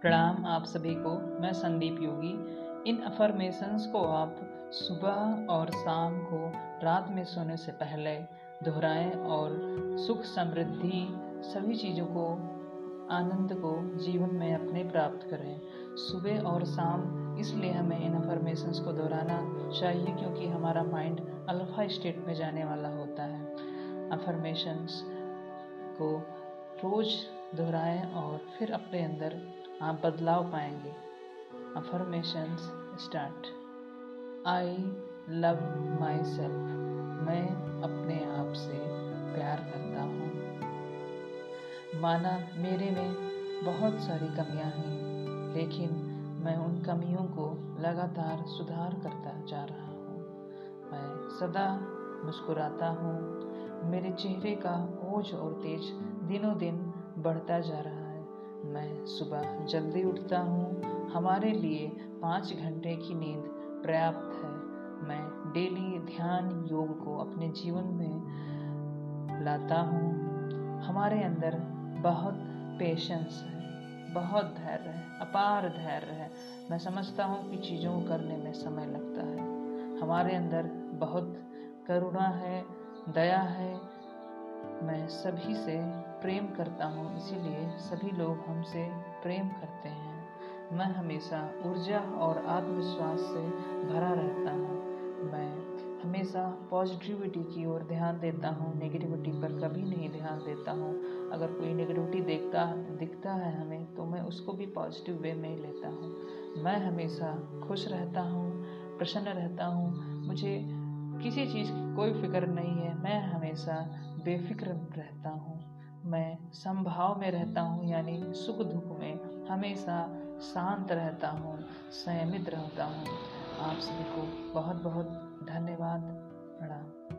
प्रणाम आप सभी को, मैं संदीप योगी। इन अफर्मेशंस को आप सुबह और शाम को रात में सोने से पहले दोहराएँ और सुख समृद्धि सभी चीज़ों को, आनंद को जीवन में अपने प्राप्त करें। सुबह और शाम इसलिए हमें इन अफर्मेशंस को दोहराना चाहिए क्योंकि हमारा माइंड अल्फ़ा स्टेट में जाने वाला होता है। अफर्मेशंस को रोज़ दोहराएँ और फिर अपने अंदर आप बदलाव पाएँगे। Affirmations start I love myself मैं अपने आप से प्यार करता हूँ। माना मेरे में बहुत सारी कमियाँ हैं, लेकिन मैं उन कमियों को लगातार सुधार करता जा रहा हूँ। मैं सदा मुस्कुराता हूँ मेरे चेहरे का ओझ और तेज दिनों दिन बढ़ता जा रहा है। मैं सुबह जल्दी उठता हूँ। हमारे लिए पाँच घंटे की नींद पर्याप्त है। मैं डेली ध्यान योग को अपने जीवन में लाता हूँ। हमारे अंदर बहुत पेशेंस है, बहुत धैर्य है, अपार धैर्य है। मैं समझता हूँ कि चीज़ों को करने में समय लगता है। हमारे अंदर बहुत करुणा है दया है। मैं सभी से प्रेम करता हूँ, इसीलिए सभी लोग हमसे प्रेम करते हैं। मैं हमेशा ऊर्जा और आत्मविश्वास से भरा रहता हूँ। मैं हमेशा पॉजिटिविटी की ओर ध्यान देता हूँ। नेगेटिविटी पर कभी नहीं ध्यान देता हूँ। अगर कोई नेगेटिविटी देखता, दिखता है हमें तो मैं उसको भी पॉजिटिव वे में लेता हूँ। मैं हमेशा खुश रहता हूँ, प्रसन्न रहता हूँ। मुझे किसी चीज़ की कोई फ़िक्र नहीं है। मैं हमेशा बेफिक्र रहता हूँ। मैं संभाव में रहता हूँ, यानी सुख दुख में हमेशा शांत रहता हूँ, संयमित रहता हूँ। आप सभी को बहुत बहुत धन्यवाद, प्रणाम।